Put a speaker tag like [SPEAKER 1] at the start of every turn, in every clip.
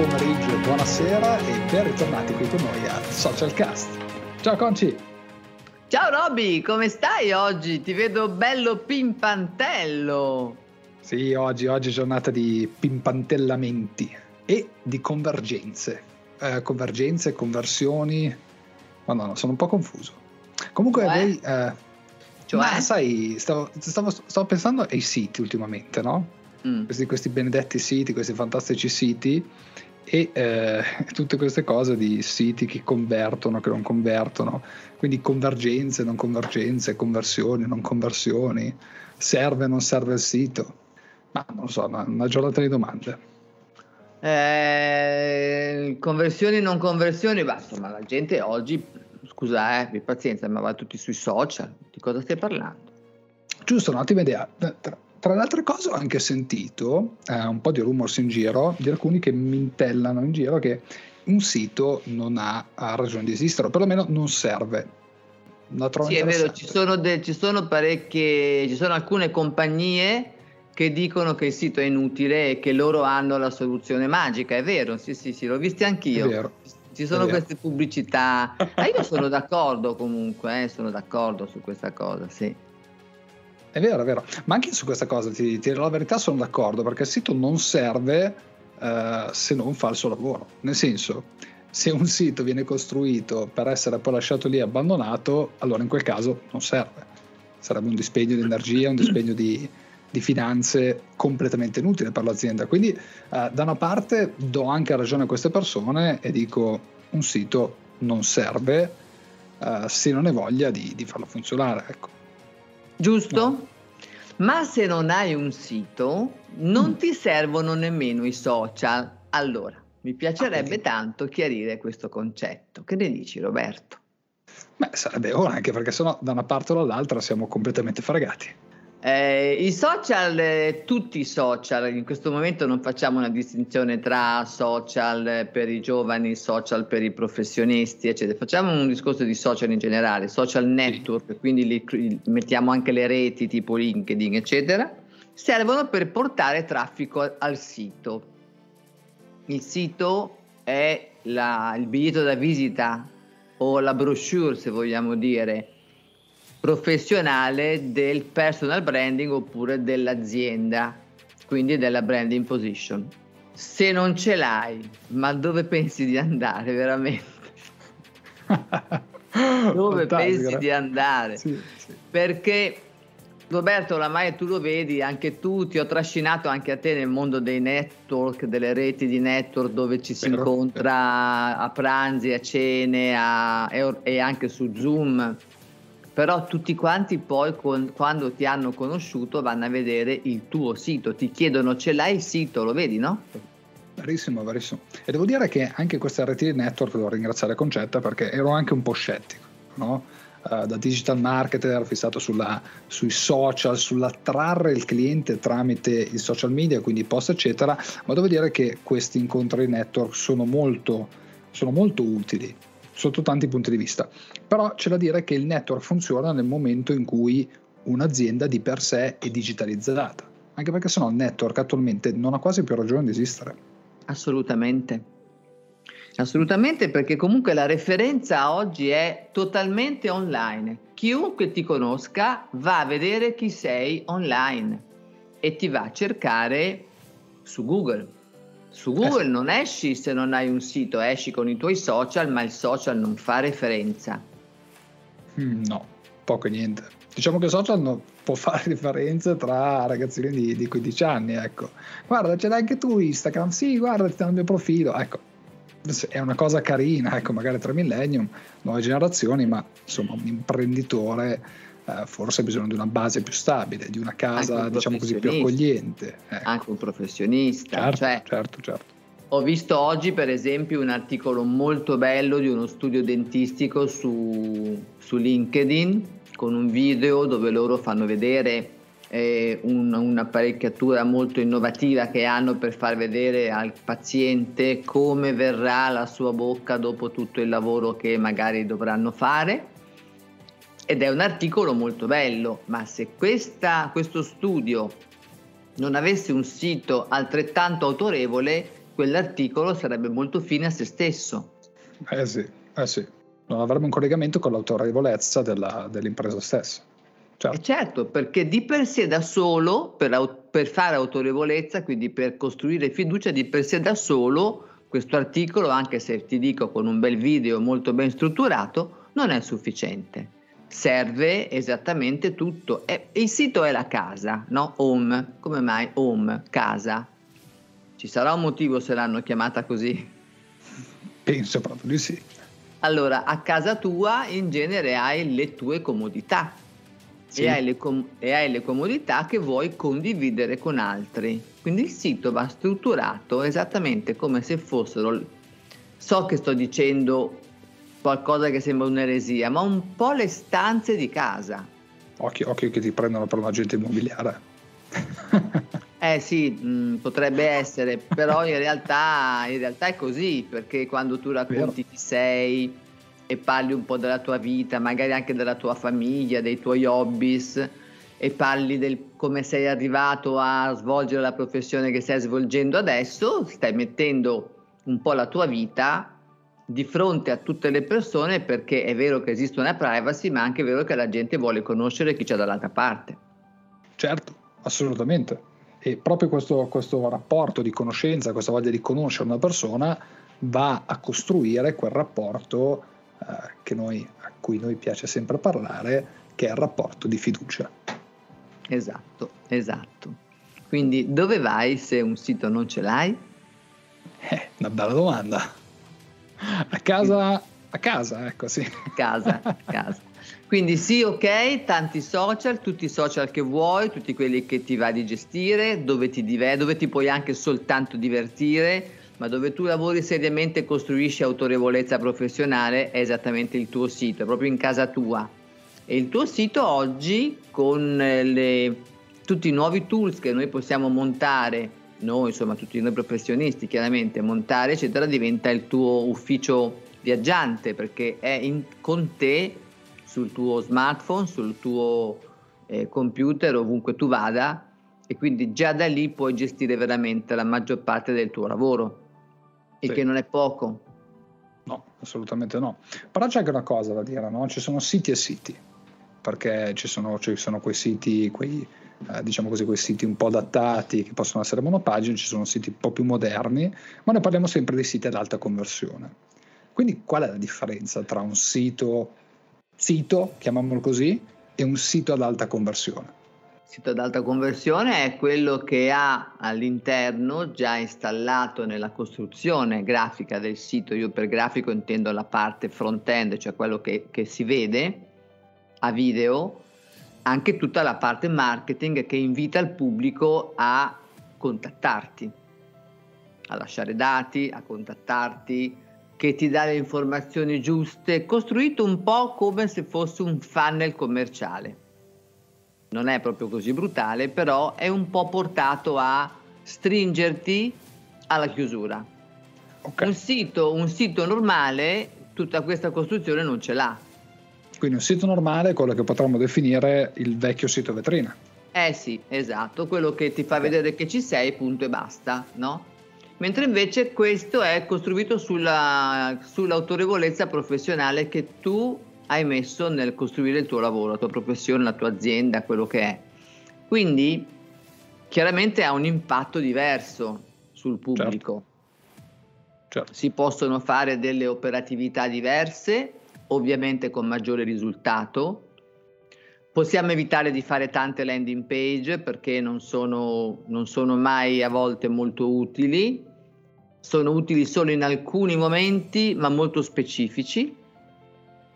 [SPEAKER 1] pomeriggio buonasera e ben ritornati qui con noi a Socialcast. Ciao Conci!
[SPEAKER 2] Ciao Robby, come stai oggi? Ti vedo bello pimpantello.
[SPEAKER 1] Sì, oggi, oggi è giornata di pimpantellamenti e di convergenze. Eh, convergenze, conversioni. Ma no, sono un po' confuso. Comunque, cioè? lei... Eh, cioè? Ma sai, stavo, stavo, stavo pensando ai siti ultimamente, no? mm. questi, questi, benedetti siti, questi fantastici siti e eh, tutte queste cose di siti che convertono, che non convertono, quindi convergenze, non convergenze, conversioni, non conversioni, serve o non serve il sito, ma non lo so, una, una giornata di domande.
[SPEAKER 2] Eh, conversioni, non conversioni, beh, insomma la gente oggi, scusa, eh, pazienza, ma va tutti sui social, di cosa stai parlando?
[SPEAKER 1] Giusto, un'ottima idea. Tra le altre cose ho anche sentito eh, un po' di rumors in giro di alcuni che mintellano in giro che un sito non ha, ha ragione di esistere, o perlomeno non serve.
[SPEAKER 2] Sì, è vero, ci sono, de- ci sono parecchie, ci sono alcune compagnie che dicono che il sito è inutile e che loro hanno la soluzione magica, è vero, sì, sì, sì, l'ho visto anch'io. Ci sono queste pubblicità, ma io sono d'accordo comunque, eh, sono d'accordo su questa cosa, sì.
[SPEAKER 1] È vero, è vero. Ma anche su questa cosa, ti, ti la verità, sono d'accordo, perché il sito non serve eh, se non fa il suo lavoro. Nel senso, se un sito viene costruito per essere poi lasciato lì abbandonato, allora in quel caso non serve. Sarebbe un dispendio di energia, un dispendio di, di finanze completamente inutile per l'azienda. Quindi eh, da una parte do anche ragione a queste persone e dico un sito non serve eh, se non hai voglia di, di farlo funzionare. Ecco
[SPEAKER 2] giusto? No. Ma se non hai un sito, non mm. ti servono nemmeno i social. Allora, mi piacerebbe okay. tanto chiarire questo concetto. Che ne dici, Roberto?
[SPEAKER 1] Beh, sarebbe ora, anche perché sennò da una parte o dall'altra siamo completamente fregati.
[SPEAKER 2] Eh, I social, eh, tutti i social, in questo momento non facciamo una distinzione tra social per i giovani, social per i professionisti, eccetera. Facciamo un discorso di social in generale, social network, quindi li, mettiamo anche le reti tipo LinkedIn, eccetera, servono per portare traffico al sito. Il sito è la, il biglietto da visita o la brochure, se vogliamo dire, professionale del personal branding oppure dell'azienda, quindi della branding position. Se non ce l'hai, ma dove pensi di andare veramente? dove pensi di andare? Sì, sì. Perché Roberto, oramai tu lo vedi, anche tu ti ho trascinato anche a te nel mondo dei network, delle reti di network dove ci si Vero. incontra a pranzi, a cene a, e anche su Zoom però tutti quanti poi con, quando ti hanno conosciuto vanno a vedere il tuo sito, ti chiedono ce l'hai il sito, lo vedi no?
[SPEAKER 1] Verissimo, verissimo. E devo dire che anche questa di network devo ringraziare Concetta perché ero anche un po' scettico, no? Uh, da digital marketer fissato sulla, sui social, sull'attrarre il cliente tramite i social media, quindi post eccetera, ma devo dire che questi incontri network sono molto, sono molto utili sotto tanti punti di vista. Però c'è da dire che il network funziona nel momento in cui un'azienda di per sé è digitalizzata, anche perché sennò il network attualmente non ha quasi più ragione di esistere.
[SPEAKER 2] Assolutamente. Assolutamente perché comunque la referenza oggi è totalmente online. Chiunque ti conosca va a vedere chi sei online e ti va a cercare su Google su Google non esci se non hai un sito, esci con i tuoi social, ma il social non fa referenza.
[SPEAKER 1] Mm, no, poco e niente. Diciamo che il social non può fare differenza tra ragazzini di, di 15 anni, ecco. Guarda, ce l'hai anche tu Instagram? Sì, guarda, ti danno il mio profilo, ecco. È una cosa carina, ecco, magari tra millennium, nuove generazioni, ma insomma un imprenditore eh, forse ha bisogno di una base più stabile, di una casa diciamo così più accogliente.
[SPEAKER 2] Ecco. Anche un professionista.
[SPEAKER 1] Certo,
[SPEAKER 2] cioè,
[SPEAKER 1] certo, certo.
[SPEAKER 2] Ho visto oggi per esempio un articolo molto bello di uno studio dentistico su, su LinkedIn con un video dove loro fanno vedere eh, un, un'apparecchiatura molto innovativa che hanno per far vedere al paziente come verrà la sua bocca dopo tutto il lavoro che magari dovranno fare ed è un articolo molto bello, ma se questa, questo studio non avesse un sito altrettanto autorevole, quell'articolo sarebbe molto fine a se stesso.
[SPEAKER 1] Eh sì, eh sì. Non avrebbe un collegamento con l'autorevolezza della, dell'impresa stessa.
[SPEAKER 2] Certo. certo. perché di per sé da solo, per, per, fare autorevolezza, quindi per costruire fiducia, di per sé da solo, questo articolo, anche se ti dico con un bel video molto ben strutturato, non è sufficiente. Serve esattamente tutto. E il sito è la casa, no? Home. Come mai home? Casa. Ci sarà un motivo se l'hanno chiamata così?
[SPEAKER 1] Penso proprio di sì.
[SPEAKER 2] Allora, a casa tua in genere hai le tue comodità sì. e, hai com- e, hai le comodità che vuoi condividere con altri. Quindi il sito va strutturato esattamente come se fossero, so che sto dicendo qualcosa che sembra un'eresia, ma un po' le stanze di casa.
[SPEAKER 1] Occhio, occhio che ti prendono per un agente immobiliare.
[SPEAKER 2] Eh sì, mh, mm, potrebbe essere, però in realtà, in realtà, è così, perché quando tu racconti chi sei, e parli un po' della tua vita, magari anche della tua famiglia, dei tuoi hobbies e parli del come sei arrivato a svolgere la professione che stai svolgendo adesso, stai mettendo un po' la tua vita di fronte a tutte le persone perché è vero che esiste una privacy, ma è anche vero che la gente vuole conoscere chi c'è dall'altra parte.
[SPEAKER 1] Certo, assolutamente. E proprio questo, questo rapporto di conoscenza, questa voglia di conoscere una persona va a costruire quel rapporto eh, noi, a cui noi piace sempre parlare, che è il rapporto di fiducia.
[SPEAKER 2] Esatto, esatto. Quindi dove vai se un sito non ce l'hai?
[SPEAKER 1] Eh, una bella domanda. A casa, a casa, ecco sì.
[SPEAKER 2] A casa, a casa. Quindi sì, ok, tanti social, tutti i social che vuoi, tutti quelli che ti va di gestire, dove ti, diver- dove ti puoi anche soltanto divertire, ma dove tu lavori seriamente e costruisci autorevolezza professionale è esattamente il tuo sito, è proprio in casa tua. E il tuo sito oggi con eh, le, tutti i nuovi tools che noi possiamo montare, noi insomma tutti noi professionisti chiaramente, montare eccetera, diventa il tuo ufficio viaggiante perché è in, con te sul tuo smartphone, sul tuo eh, computer, ovunque tu vada e quindi già da lì puoi gestire veramente la maggior parte del tuo lavoro e sì. che non è poco.
[SPEAKER 1] No, assolutamente no. Però c'è anche una cosa da dire, no? Ci sono siti e siti, perché ci sono, ci sono quei siti, quei, eh, diciamo così, quei siti un po' adattati che possono essere monopagine, ci sono siti un po' più moderni, ma noi parliamo sempre di siti ad alta conversione. Quindi qual è la differenza tra un sito, sito, chiamiamolo così, e un sito ad alta conversione?
[SPEAKER 2] sito ad alta conversione è quello che ha all'interno già installato nella costruzione grafica del sito, io per grafico intendo la parte front-end, cioè quello che, che si vede a video, anche tutta la parte marketing che invita il pubblico a contattarti, a lasciare dati, a contattarti, che ti dà le informazioni giuste, costruito un po' come se fosse un funnel commerciale non è proprio così brutale, però è un po' portato a stringerti alla chiusura. Okay. Un, sito, un sito normale tutta questa costruzione non ce l'ha.
[SPEAKER 1] Quindi un sito normale è quello che potremmo definire il vecchio sito vetrina.
[SPEAKER 2] Eh sì, esatto, quello che ti fa vedere che ci sei, punto e basta, no? Mentre invece questo è costruito sulla, sull'autorevolezza professionale che tu hai messo nel costruire il tuo lavoro, la tua professione, la tua azienda, quello che è. Quindi chiaramente ha un impatto diverso sul pubblico. Certo. Certo. Si possono fare delle operatività diverse, ovviamente con maggiore risultato. Possiamo evitare di fare tante landing page perché non sono, non sono mai a volte molto utili, sono utili solo in alcuni momenti ma molto specifici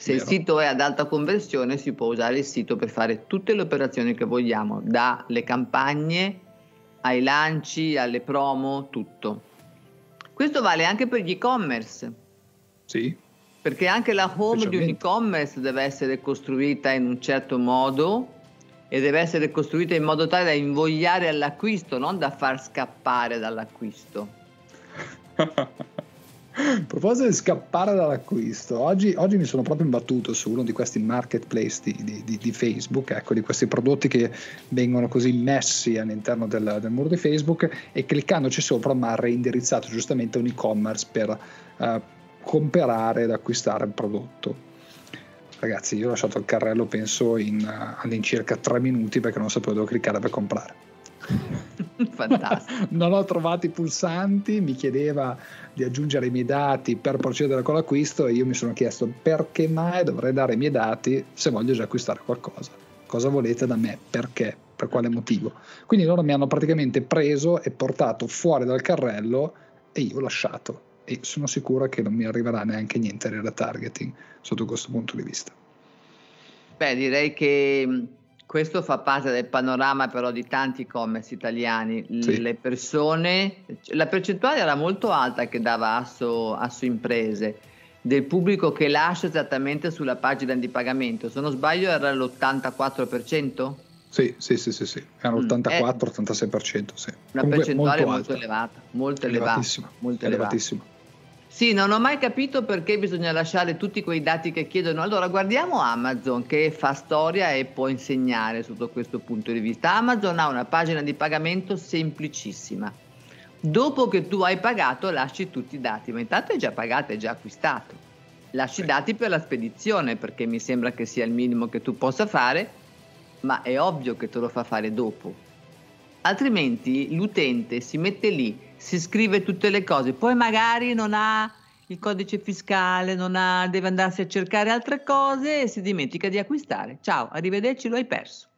[SPEAKER 2] se Vero. il sito è ad alta conversione si può usare il sito per fare tutte le operazioni che vogliamo, dalle campagne ai lanci, alle promo, tutto. Questo vale anche per gli e-commerce.
[SPEAKER 1] Sì.
[SPEAKER 2] Perché anche la home di un e-commerce deve essere costruita in un certo modo e deve essere costruita in modo tale da invogliare all'acquisto, non da far scappare dall'acquisto.
[SPEAKER 1] proposito di scappare dall'acquisto, oggi, oggi, mi sono proprio imbattuto su uno di questi marketplace di, di, di, di, Facebook, ecco, di questi prodotti che vengono così messi all'interno del, del muro di Facebook e cliccandoci sopra mi ha reindirizzato giustamente un e-commerce per uh, comprare ed acquistare il prodotto. Ragazzi, io ho lasciato il carrello penso in uh, all'incirca tre minuti perché non sapevo dove cliccare per comprare.
[SPEAKER 2] Fantastico.
[SPEAKER 1] non ho trovato i pulsanti, mi chiedeva di aggiungere i miei dati per procedere con l'acquisto e io mi sono chiesto perché mai dovrei dare i miei dati se voglio già acquistare qualcosa. Cosa volete da me? Perché? Per quale motivo? Quindi loro mi hanno praticamente preso e portato fuori dal carrello e io ho lasciato e sono sicuro che non mi arriverà neanche niente di retargeting sotto questo punto di vista.
[SPEAKER 2] Beh, direi che questo fa parte del panorama però di tanti e-commerce italiani. Sì. Le persone, la percentuale era molto alta che dava Asso, Asso Imprese del pubblico che lascia esattamente sulla pagina di pagamento. Se non sbaglio era l'84%?
[SPEAKER 1] Sì, sì, sì, sì, sì. era l'84-86%. Sì.
[SPEAKER 2] Una Comunque percentuale molto, molto elevata, molto elevata. Molto elevata. Sì, non ho mai capito perché bisogna lasciare tutti quei dati che chiedono. Allora, guardiamo Amazon che fa storia e può insegnare sotto questo punto di vista. Amazon ha una pagina di pagamento semplicissima. Dopo che tu hai pagato, lasci tutti i dati, ma intanto è già pagato, è già acquistato. Lasci i dati per la spedizione perché mi sembra che sia il minimo che tu possa fare, ma è ovvio che te lo fa fare dopo. Altrimenti l'utente si mette lì si scrive tutte le cose, poi magari non ha il codice fiscale, non ha, deve andarsi a cercare altre cose e si dimentica di acquistare. Ciao, arrivederci, lo hai perso.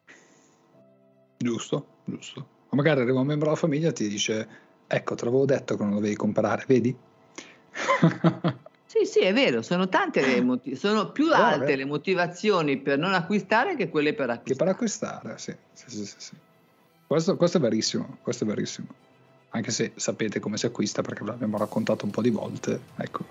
[SPEAKER 1] Giusto, giusto. O magari arriva un membro della famiglia e ti dice, ecco, te l'avevo detto che non dovevi comprare, vedi?
[SPEAKER 2] sì, sì, è vero, sono tante le motiv- sono più alte le motivazioni per non acquistare che quelle per acquistare.
[SPEAKER 1] Che per acquistare, sì. sì, sì, sì, sì. Questo, questo è verissimo, questo è verissimo anche se sapete come si acquista perché ve l'abbiamo raccontato un po' di volte. Ecco,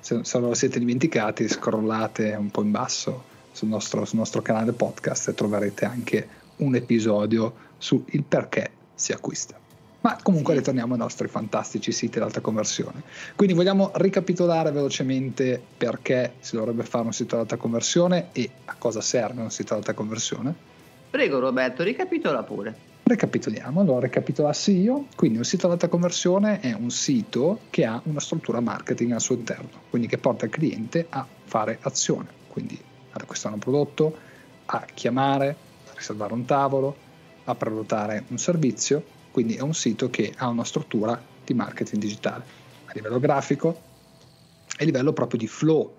[SPEAKER 1] se, se lo siete dimenticati, scrollate un po' in basso sul nostro, sul nostro canale podcast e troverete anche un episodio sul perché si acquista. Ma comunque sì. ritorniamo ai nostri fantastici siti d'alta conversione. Quindi vogliamo ricapitolare velocemente perché si dovrebbe fare un sito d'alta conversione e a cosa serve un sito d'alta conversione.
[SPEAKER 2] Prego Roberto, ricapitola pure.
[SPEAKER 1] Recapitoliamo, allora recapitolassi io, quindi un sito ad alta conversione è un sito che ha una struttura marketing al suo interno, quindi che porta il cliente a fare azione, quindi ad acquistare un prodotto, a chiamare, a riservare un tavolo, a prenotare un servizio, quindi è un sito che ha una struttura di marketing digitale a livello grafico e a livello proprio di flow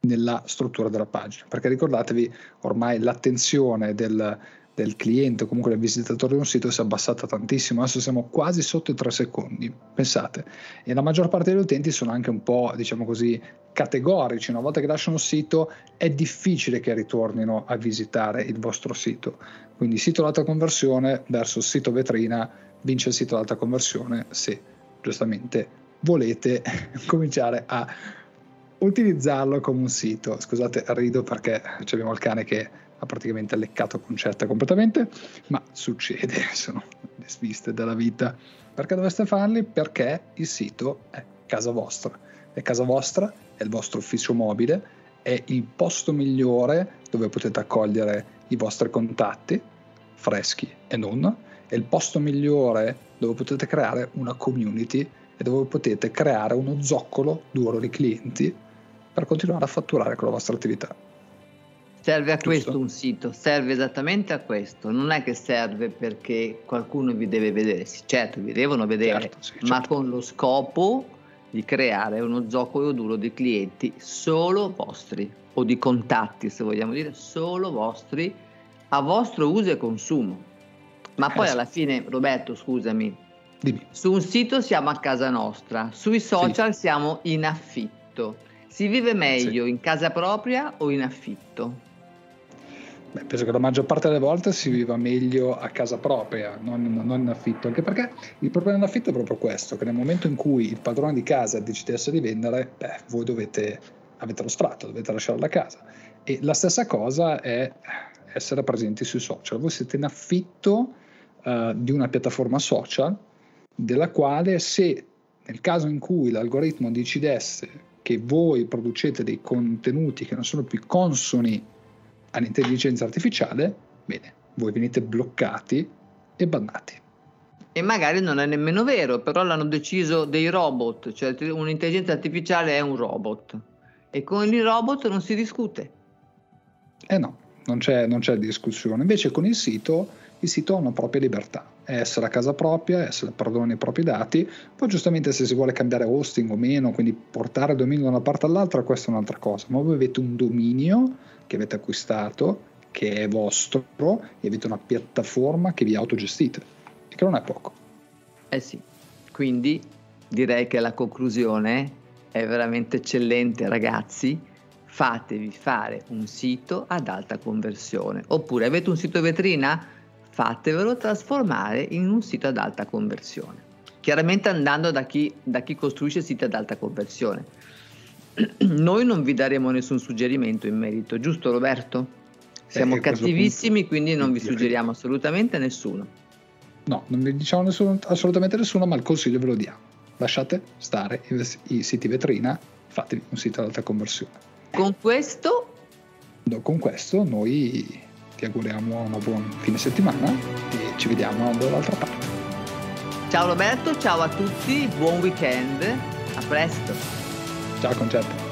[SPEAKER 1] nella struttura della pagina, perché ricordatevi ormai l'attenzione del del cliente o comunque del visitatore di un sito si è abbassata tantissimo, adesso siamo quasi sotto i 3 secondi, pensate, e la maggior parte degli utenti sono anche un po', diciamo così, categorici, una volta che lasciano il sito è difficile che ritornino a visitare il vostro sito, quindi sito d'alta conversione versus sito vetrina vince il sito d'alta conversione se giustamente volete cominciare a utilizzarlo come un sito. Scusate, rido perché abbiamo il cane che ha praticamente leccato concetta completamente, ma succede, sono le sviste della vita. Perché dovreste farli? Perché il sito è casa vostra. È casa vostra, è il vostro ufficio mobile, è il posto migliore dove potete accogliere i vostri contatti, freschi e non, è il posto migliore dove potete creare una community e dove potete creare uno zoccolo duro di clienti per continuare a fatturare con la vostra attività.
[SPEAKER 2] Serve a Giusto. questo un sito, serve esattamente a questo, non è che serve perché qualcuno vi deve vedere, sì, certo vi devono vedere, certo, sì, ma certo. con lo scopo di creare uno zoccolo duro di clienti solo vostri o di contatti se vogliamo dire solo vostri a vostro uso e consumo. Ma poi eh, alla fine, Roberto, scusami, Dimmi. su un sito siamo a casa nostra, sui social sì. siamo in affitto. Si vive meglio sì. in casa propria o in affitto?
[SPEAKER 1] Beh, penso che la maggior parte delle volte si viva meglio a casa propria, non, non, in affitto, anche perché il problema dell'affitto è proprio questo, che nel momento in cui il padrone di casa decidesse di vendere, beh, voi dovete, avete lo sfratto, dovete lasciare la casa. E la stessa cosa è essere presenti sui social. Voi siete in affitto uh, di una piattaforma social, della quale se nel caso in cui l'algoritmo decidesse che voi producete dei contenuti che non sono più consoni all'intelligenza artificiale, bene, voi venite bloccati e bannati.
[SPEAKER 2] E magari non è nemmeno vero, però l'hanno deciso dei robot, cioè un'intelligenza artificiale è un robot e con i robot non si discute.
[SPEAKER 1] Eh no, non c'è, non c'è discussione. Invece con il sito, il sito ha una propria libertà, è essere a casa propria, essere padroni i propri dati, poi giustamente se si vuole cambiare hosting o meno, quindi portare il dominio da una parte all'altra, questa è un'altra cosa, ma voi avete un dominio che avete acquistato, che è vostro, e avete una piattaforma che vi autogestite, che non è poco.
[SPEAKER 2] Eh sì, quindi direi che la conclusione è veramente eccellente ragazzi, fatevi fare un sito ad alta conversione, oppure avete un sito vetrina? Fatevelo trasformare in un sito ad alta conversione. Chiaramente andando da chi, da chi costruisce siti ad alta conversione. Noi non vi daremo nessun suggerimento in merito, giusto Roberto? Siamo eh, cattivissimi, quindi non vi suggeriamo assolutamente nessuno.
[SPEAKER 1] No, non vi diciamo nessuno, assolutamente nessuno, ma il consiglio ve lo diamo. Lasciate stare i, i siti vetrina, fatevi un sito ad alta conversione.
[SPEAKER 2] Con questo?
[SPEAKER 1] No, con questo noi ti auguriamo una buona fine settimana e ci vediamo dall'altra parte.
[SPEAKER 2] Ciao Roberto, ciao a tutti, buon weekend, a presto.
[SPEAKER 1] Ciao Concetto.